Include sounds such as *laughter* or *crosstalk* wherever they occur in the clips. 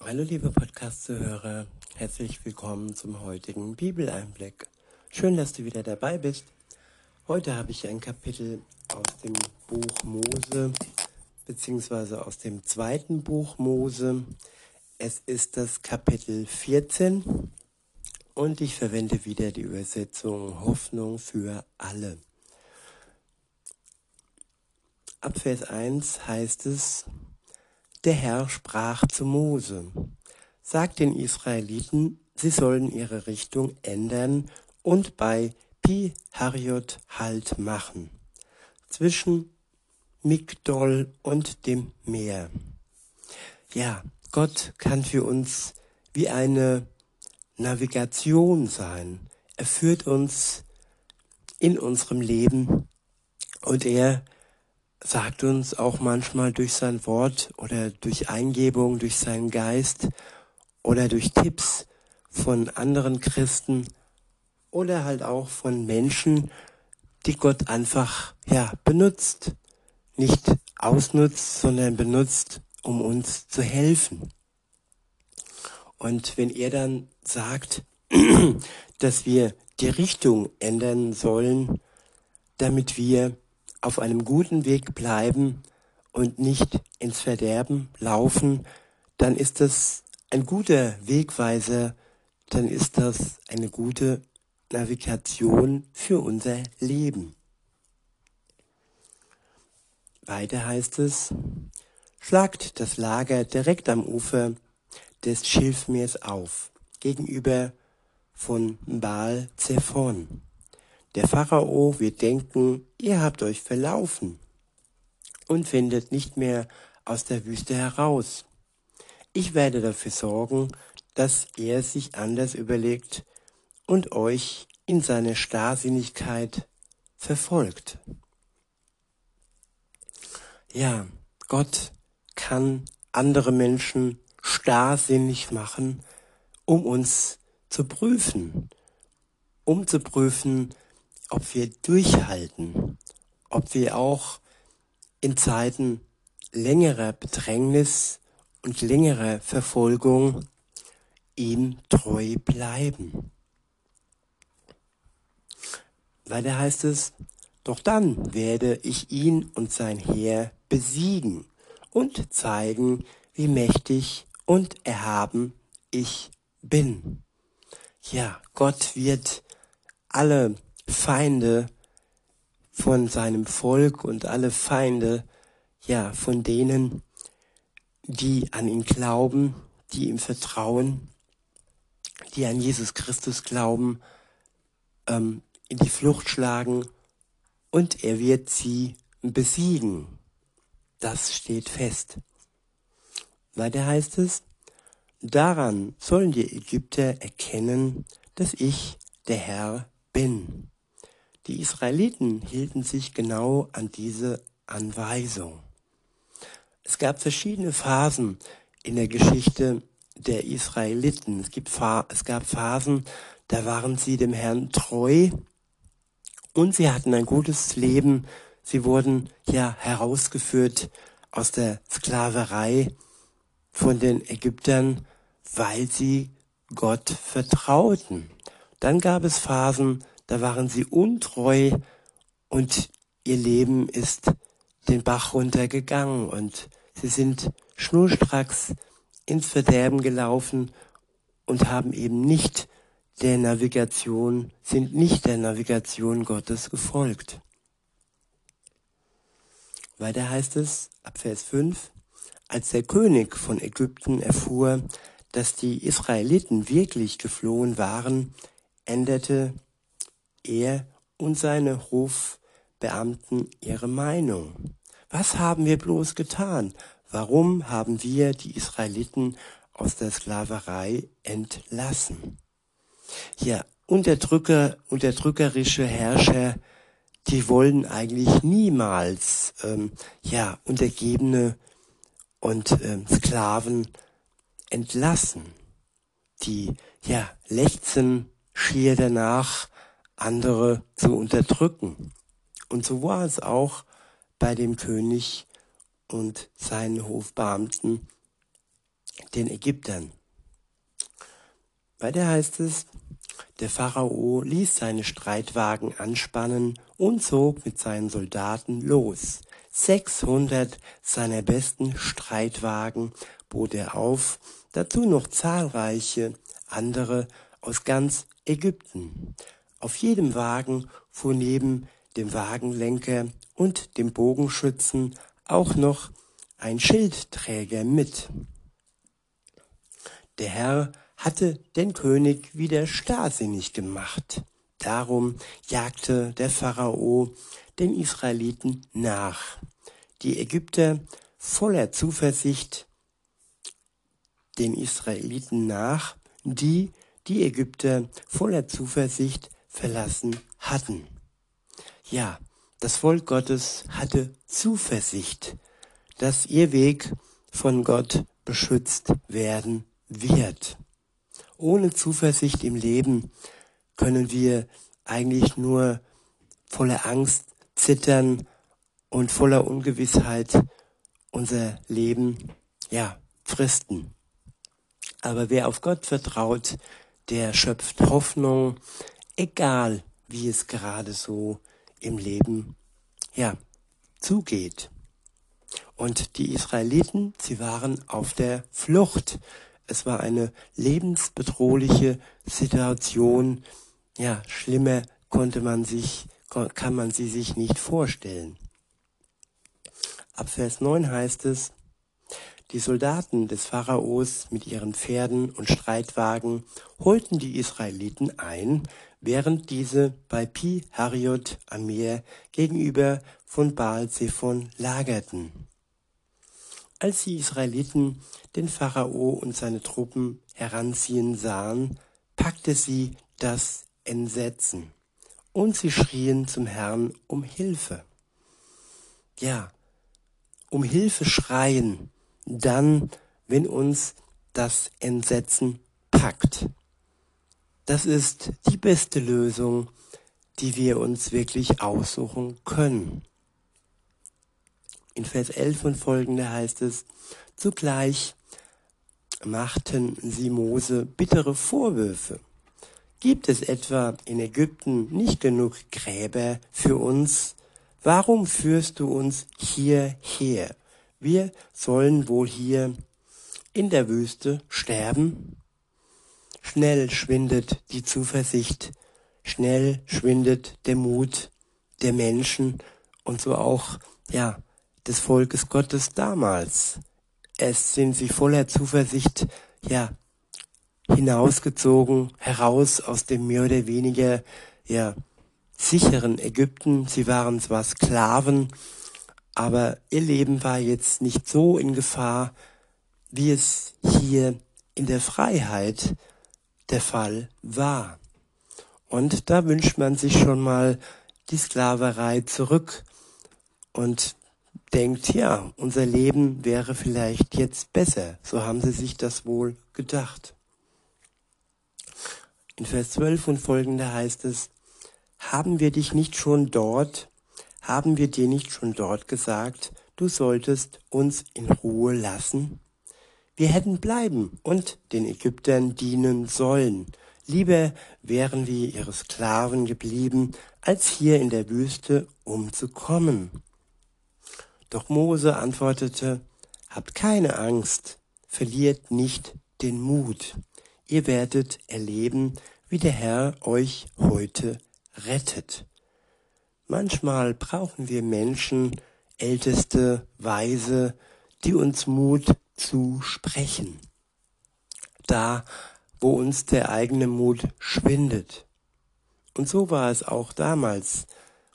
Hallo liebe Podcast-Zuhörer, herzlich willkommen zum heutigen Bibeleinblick. Schön, dass du wieder dabei bist. Heute habe ich ein Kapitel aus dem Buch Mose, beziehungsweise aus dem zweiten Buch Mose. Es ist das Kapitel 14 und ich verwende wieder die Übersetzung Hoffnung für alle. Ab Vers 1 heißt es, der Herr sprach zu Mose, sagt den Israeliten, sie sollen ihre Richtung ändern und bei Pi Hariot Halt machen, zwischen Migdol und dem Meer. Ja, Gott kann für uns wie eine Navigation sein. Er führt uns in unserem Leben und er sagt uns auch manchmal durch sein Wort oder durch Eingebung, durch seinen Geist oder durch Tipps von anderen Christen oder halt auch von Menschen, die Gott einfach, ja, benutzt. Nicht ausnutzt, sondern benutzt, um uns zu helfen. Und wenn er dann sagt, *clears throat* dass wir die Richtung ändern sollen, damit wir auf einem guten Weg bleiben und nicht ins Verderben laufen, dann ist das ein guter Wegweiser, dann ist das eine gute Navigation für unser Leben. Weiter heißt es, schlagt das Lager direkt am Ufer des Schilfmeers auf, gegenüber von Baal Zephon. Der Pharao wird denken, ihr habt euch verlaufen und findet nicht mehr aus der Wüste heraus. Ich werde dafür sorgen, dass er sich anders überlegt und euch in seine Starrsinnigkeit verfolgt. Ja, Gott kann andere Menschen starrsinnig machen, um uns zu prüfen, um zu prüfen, ob wir durchhalten, ob wir auch in Zeiten längerer Bedrängnis und längerer Verfolgung ihm treu bleiben. Weiter heißt es, doch dann werde ich ihn und sein Heer besiegen und zeigen, wie mächtig und erhaben ich bin. Ja, Gott wird alle Feinde von seinem Volk und alle Feinde, ja, von denen, die an ihn glauben, die ihm vertrauen, die an Jesus Christus glauben, ähm, in die Flucht schlagen und er wird sie besiegen. Das steht fest. Weiter heißt es, daran sollen die Ägypter erkennen, dass ich der Herr bin. Die Israeliten hielten sich genau an diese Anweisung. Es gab verschiedene Phasen in der Geschichte der Israeliten. Es, gibt, es gab Phasen, da waren sie dem Herrn treu und sie hatten ein gutes Leben. Sie wurden ja herausgeführt aus der Sklaverei von den Ägyptern, weil sie Gott vertrauten. Dann gab es Phasen, da waren sie untreu und ihr Leben ist den Bach runtergegangen und sie sind schnurstracks ins Verderben gelaufen und haben eben nicht der Navigation, sind nicht der Navigation Gottes gefolgt. Weiter heißt es ab Vers 5, als der König von Ägypten erfuhr, dass die Israeliten wirklich geflohen waren, änderte er und seine Hofbeamten ihre Meinung. Was haben wir bloß getan? Warum haben wir die Israeliten aus der Sklaverei entlassen? Ja, Unterdrücker, unterdrückerische Herrscher, die wollen eigentlich niemals ähm, ja Untergebene und ähm, Sklaven entlassen. Die ja lechzen schier danach, andere zu unterdrücken. Und so war es auch bei dem König und seinen Hofbeamten, den Ägyptern. Weiter heißt es, der Pharao ließ seine Streitwagen anspannen und zog mit seinen Soldaten los. 600 seiner besten Streitwagen bot er auf, dazu noch zahlreiche andere aus ganz Ägypten. Auf jedem Wagen fuhr neben dem Wagenlenker und dem Bogenschützen auch noch ein Schildträger mit. Der Herr hatte den König wieder starrsinnig gemacht. Darum jagte der Pharao den Israeliten nach. Die Ägypter voller Zuversicht den Israeliten nach, die die Ägypter voller Zuversicht verlassen hatten. Ja, das Volk Gottes hatte Zuversicht, dass ihr Weg von Gott beschützt werden wird. Ohne Zuversicht im Leben können wir eigentlich nur voller Angst zittern und voller Ungewissheit unser Leben, ja, fristen. Aber wer auf Gott vertraut, der schöpft Hoffnung, egal wie es gerade so im Leben, ja, zugeht. Und die Israeliten, sie waren auf der Flucht. Es war eine lebensbedrohliche Situation. Ja, schlimmer konnte man sich, kann man sie sich nicht vorstellen. Ab Vers 9 heißt es, die Soldaten des Pharaos mit ihren Pferden und Streitwagen holten die Israeliten ein, während diese bei Pi Hariot am Meer gegenüber von Baal Zephon lagerten. Als die Israeliten den Pharao und seine Truppen heranziehen sahen, packte sie das Entsetzen und sie schrien zum Herrn um Hilfe. Ja, um Hilfe schreien, dann, wenn uns das Entsetzen packt. Das ist die beste Lösung, die wir uns wirklich aussuchen können. In Vers 11 und folgende heißt es, zugleich machten sie Mose bittere Vorwürfe. Gibt es etwa in Ägypten nicht genug Gräber für uns? Warum führst du uns hierher? Wir sollen wohl hier in der Wüste sterben? Schnell schwindet die Zuversicht, schnell schwindet der Mut der Menschen und so auch, ja, des Volkes Gottes damals. Es sind sie voller Zuversicht, ja, hinausgezogen, heraus aus dem mehr oder weniger, ja, sicheren Ägypten. Sie waren zwar Sklaven, aber ihr Leben war jetzt nicht so in Gefahr, wie es hier in der Freiheit der Fall war. Und da wünscht man sich schon mal die Sklaverei zurück und denkt, ja, unser Leben wäre vielleicht jetzt besser. So haben sie sich das wohl gedacht. In Vers 12 und folgende heißt es, haben wir dich nicht schon dort, haben wir dir nicht schon dort gesagt, du solltest uns in Ruhe lassen? Wir hätten bleiben und den Ägyptern dienen sollen. Lieber wären wir ihre Sklaven geblieben, als hier in der Wüste umzukommen. Doch Mose antwortete, Habt keine Angst, verliert nicht den Mut. Ihr werdet erleben, wie der Herr euch heute rettet. Manchmal brauchen wir Menschen, Älteste, Weise, die uns Mut zusprechen. Da, wo uns der eigene Mut schwindet. Und so war es auch damals,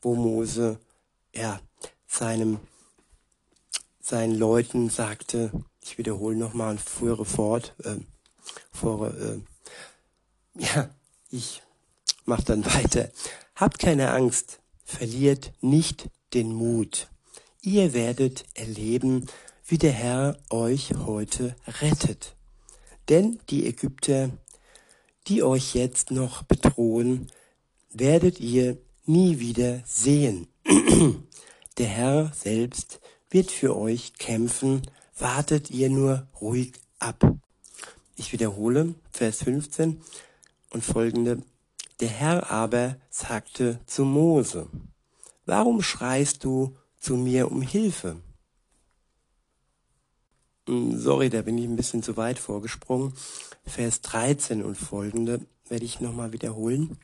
wo Mose, ja, seinem, seinen Leuten sagte, ich wiederhole nochmal ein frühere Fort, äh, vor, äh, ja, ich mach dann weiter. Habt keine Angst, verliert nicht den Mut. Ihr werdet erleben, wie der Herr euch heute rettet. Denn die Ägypter, die euch jetzt noch bedrohen, werdet ihr nie wieder sehen. *clears throat* der Herr selbst wird für euch kämpfen, wartet ihr nur ruhig ab. Ich wiederhole, Vers 15 und folgende. Der Herr aber sagte zu Mose, warum schreist du zu mir um Hilfe? Hm, sorry, da bin ich ein bisschen zu weit vorgesprungen. Vers 13 und folgende werde ich nochmal wiederholen.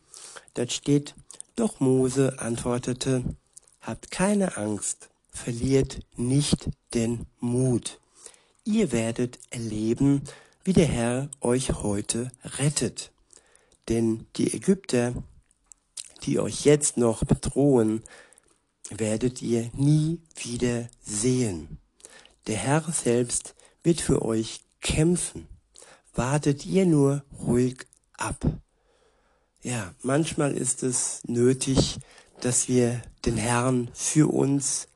Dort steht, doch Mose antwortete, habt keine Angst, verliert nicht den Mut. Ihr werdet erleben, wie der Herr euch heute rettet. Denn die Ägypter, die euch jetzt noch bedrohen, werdet ihr nie wieder sehen. Der Herr selbst wird für euch kämpfen. Wartet ihr nur ruhig ab. Ja, manchmal ist es nötig, dass wir den Herrn für uns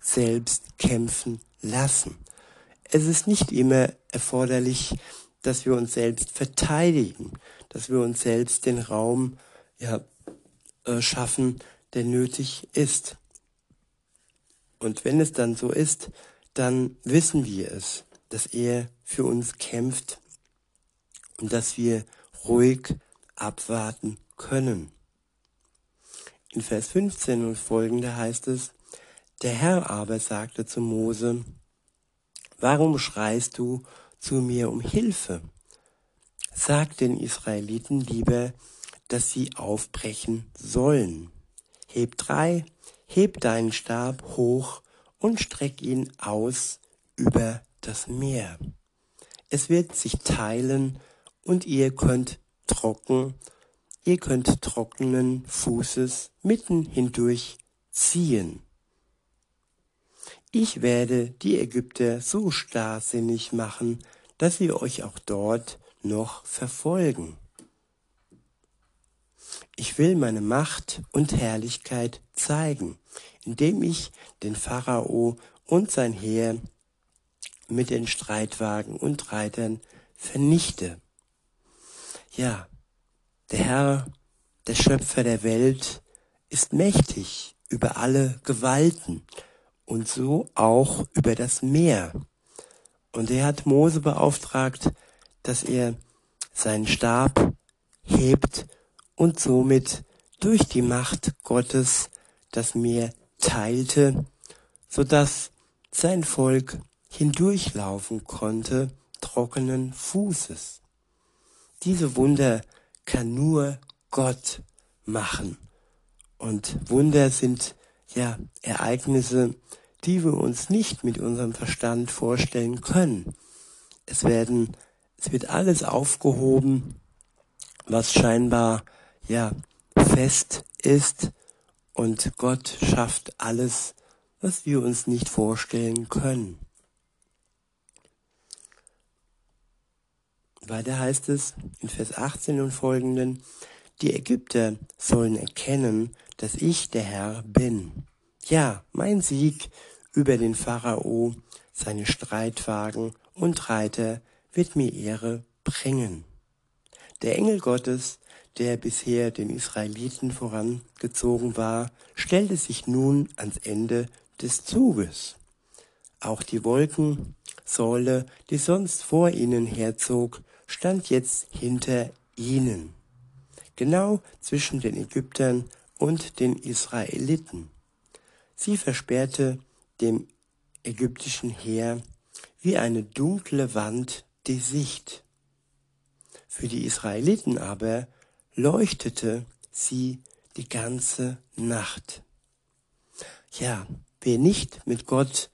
selbst kämpfen lassen. Es ist nicht immer erforderlich, dass wir uns selbst verteidigen, dass wir uns selbst den Raum ja, äh, schaffen, der nötig ist. Und wenn es dann so ist, dann wissen wir es, dass er für uns kämpft und dass wir ruhig abwarten können. In Vers 15 und folgende heißt es, der Herr aber sagte zu Mose, warum schreist du zu mir um Hilfe? Sag den Israeliten lieber, dass sie aufbrechen sollen. Heb drei, heb deinen Stab hoch und streck ihn aus über das Meer. Es wird sich teilen und ihr könnt trocken ihr könnt trockenen Fußes mitten hindurch ziehen. Ich werde die Ägypter so starrsinnig machen, dass sie euch auch dort noch verfolgen. Ich will meine Macht und Herrlichkeit zeigen, indem ich den Pharao und sein Heer mit den Streitwagen und Reitern vernichte. Ja, der Herr, der Schöpfer der Welt, ist mächtig über alle Gewalten und so auch über das Meer. Und er hat Mose beauftragt, dass er seinen Stab hebt und somit durch die Macht Gottes das Meer teilte, so dass sein Volk hindurchlaufen konnte, trockenen Fußes. Diese Wunder kann nur Gott machen. Und Wunder sind ja Ereignisse, die wir uns nicht mit unserem Verstand vorstellen können. Es werden, es wird alles aufgehoben, was scheinbar ja fest ist und Gott schafft alles, was wir uns nicht vorstellen können. Weiter heißt es in Vers 18 und folgenden, die Ägypter sollen erkennen, dass ich der Herr bin. Ja, mein Sieg über den Pharao, seine Streitwagen und Reiter wird mir Ehre bringen. Der Engel Gottes, der bisher den Israeliten vorangezogen war, stellte sich nun ans Ende des Zuges. Auch die Wolkensäule, die sonst vor ihnen herzog, stand jetzt hinter ihnen, genau zwischen den Ägyptern und den Israeliten. Sie versperrte dem ägyptischen Heer wie eine dunkle Wand die Sicht. Für die Israeliten aber leuchtete sie die ganze Nacht. Ja, wer nicht mit Gott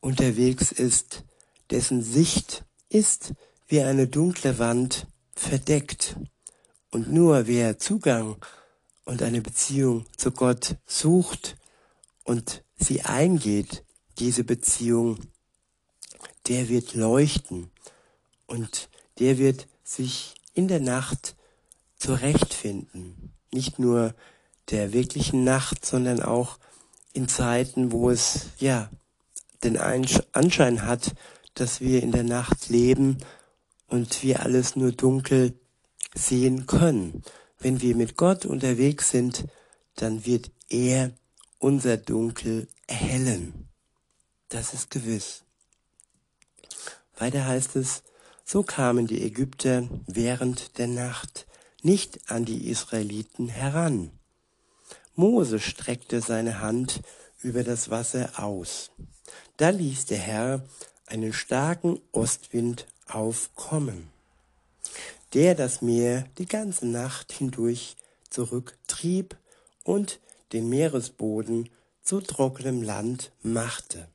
unterwegs ist, dessen Sicht ist wie eine dunkle Wand verdeckt. Und nur wer Zugang und eine Beziehung zu Gott sucht und sie eingeht, diese Beziehung, der wird leuchten und der wird sich in der Nacht zurechtfinden. Nicht nur der wirklichen Nacht, sondern auch in Zeiten, wo es ja den Anschein hat, dass wir in der Nacht leben und wir alles nur dunkel sehen können. Wenn wir mit Gott unterwegs sind, dann wird er unser Dunkel erhellen. Das ist gewiss. Weiter heißt es, So kamen die Ägypter während der Nacht nicht an die Israeliten heran. Mose streckte seine Hand über das Wasser aus. Da ließ der Herr einen starken Ostwind aufkommen, der das Meer die ganze Nacht hindurch zurücktrieb und den Meeresboden zu trockenem Land machte.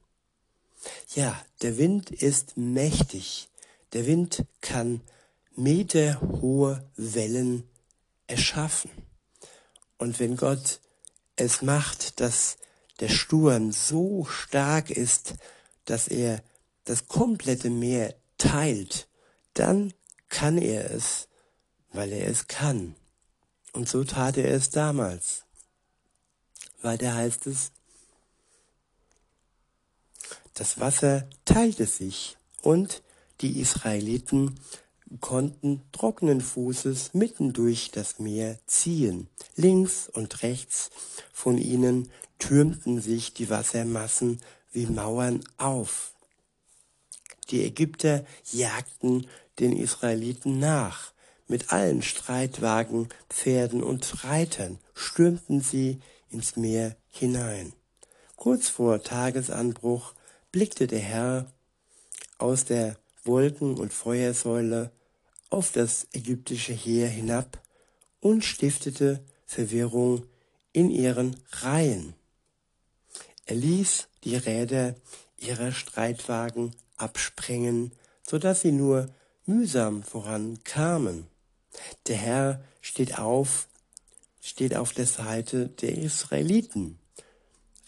Ja, der Wind ist mächtig. Der Wind kann meterhohe Wellen erschaffen. Und wenn Gott es macht, dass der Sturm so stark ist, dass er das komplette Meer teilt, dann kann er es, weil er es kann. Und so tat er es damals. Weiter heißt es, das Wasser teilte sich und die Israeliten konnten trockenen Fußes mitten durch das Meer ziehen. Links und rechts von ihnen türmten sich die Wassermassen wie Mauern auf. Die Ägypter jagten den Israeliten nach. Mit allen Streitwagen, Pferden und Reitern stürmten sie ins Meer hinein. Kurz vor Tagesanbruch blickte der Herr aus der Wolken- und Feuersäule auf das ägyptische Heer hinab und stiftete Verwirrung in ihren Reihen. Er ließ die Räder ihrer Streitwagen absprengen, so dass sie nur mühsam vorankamen. Der Herr steht auf, steht auf der Seite der Israeliten,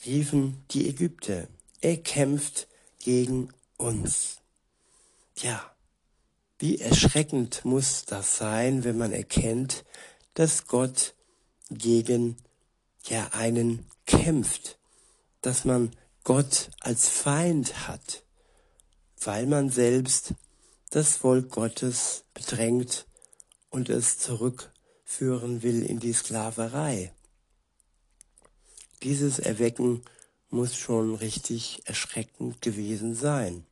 riefen die Ägypter. Er kämpft gegen uns. Ja, wie erschreckend muss das sein, wenn man erkennt, dass Gott gegen ja einen kämpft, dass man Gott als Feind hat, weil man selbst das Volk Gottes bedrängt und es zurückführen will in die Sklaverei. Dieses Erwecken muss schon richtig erschreckend gewesen sein.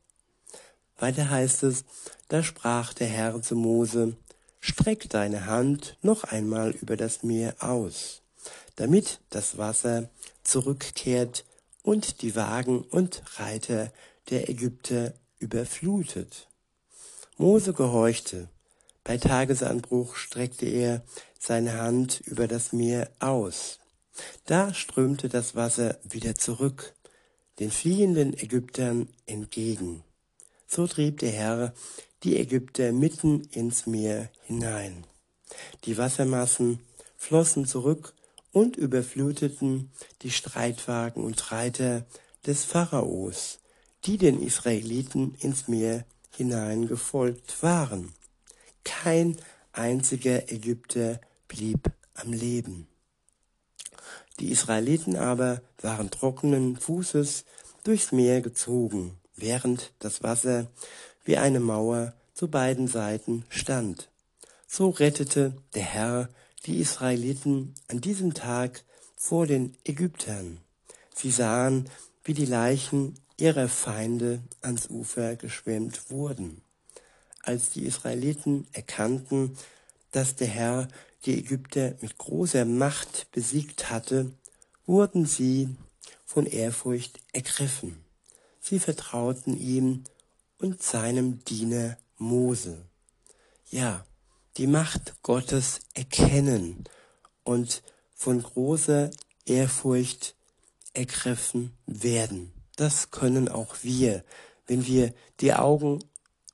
Weiter heißt es, da sprach der Herr zu Mose, streck deine Hand noch einmal über das Meer aus, damit das Wasser zurückkehrt und die Wagen und Reiter der Ägypter überflutet. Mose gehorchte. Bei Tagesanbruch streckte er seine Hand über das Meer aus. Da strömte das Wasser wieder zurück, den fliehenden Ägyptern entgegen. So trieb der Herr die Ägypter mitten ins Meer hinein. Die Wassermassen flossen zurück und überfluteten die Streitwagen und Reiter des Pharaos, die den Israeliten ins Meer hinein gefolgt waren. Kein einziger Ägypter blieb am Leben. Die Israeliten aber waren trockenen Fußes durchs Meer gezogen während das Wasser wie eine Mauer zu beiden Seiten stand. So rettete der Herr die Israeliten an diesem Tag vor den Ägyptern. Sie sahen, wie die Leichen ihrer Feinde ans Ufer geschwemmt wurden. Als die Israeliten erkannten, dass der Herr die Ägypter mit großer Macht besiegt hatte, wurden sie von Ehrfurcht ergriffen. Sie vertrauten ihm und seinem Diener Mose. Ja, die Macht Gottes erkennen und von großer Ehrfurcht ergriffen werden. Das können auch wir, wenn wir die Augen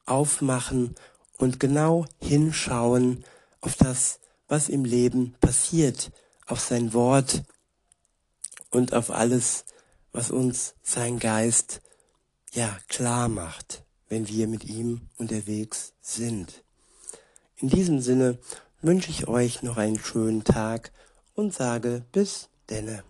aufmachen und genau hinschauen auf das, was im Leben passiert, auf sein Wort und auf alles, was uns sein Geist ja, klar macht, wenn wir mit ihm unterwegs sind. In diesem Sinne wünsche ich euch noch einen schönen Tag und sage bis denne.